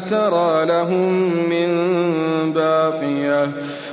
ترى لهم من باقية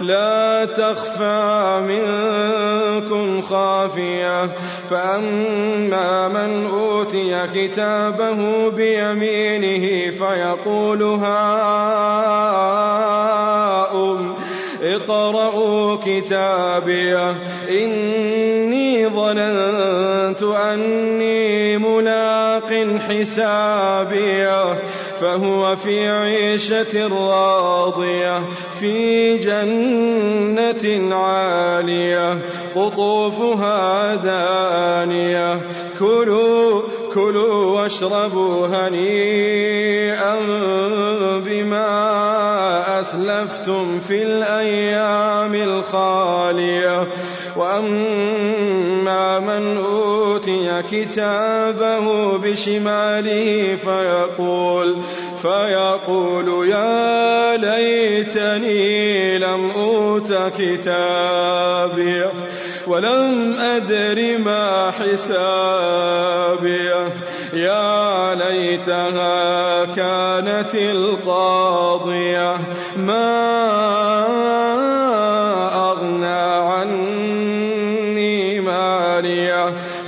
لا تخفى منكم خافية. فأما من أوتي كتابه بيمينه فيقول هاؤم اقرءوا كتابيه إني ظننت أني ملاق حسابيه فهو في عيشة راضية في جنة عالية قطوفها دانية. كلوا كلوا واشربوا هنيئا بما أسلفتم في الأيام الخالية. وأما من أوتي كتابه بشماله فيقول فيقول يا ليتني لم أوت كتابي ولم أدر ما حسابي يا ليتها كانت القاضية ما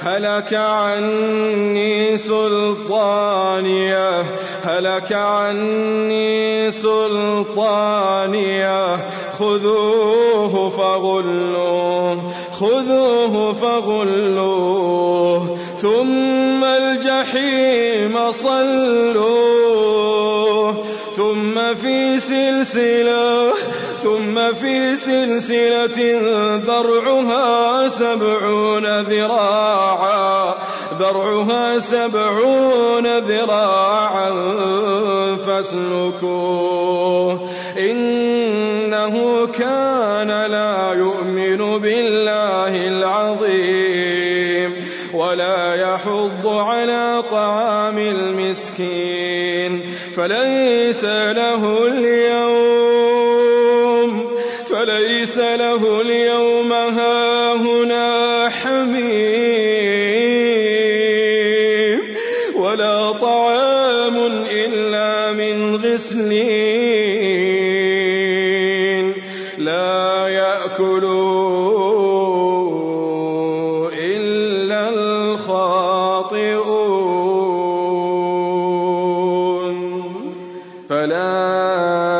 هلك عني سلطانية هلك عني سلطانية. خذوه فغلوه خذوه فغلوه. ثم الجحيم صلوه ثم في سلسلة ثم في سلسلة ذرعها سبعون ذراعا ذرعها سبعون ذراعا فاسلكوه. إنه كان لا يؤمن بالله العظيم ولا يحض على طعام المسكين فليس له اليوم فليس له اليوم هاهنا حميم ولا طعام إلا من غسلين لا يأكله إلا الخاطئون فلا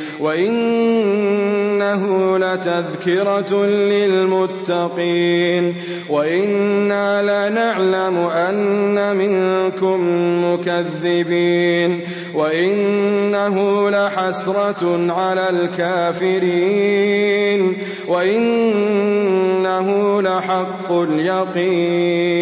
وإنه لتذكرة للمتقين وإنا لنعلم أن منكم مكذبين وإنه لحسرة على الكافرين وإنه لحق اليقين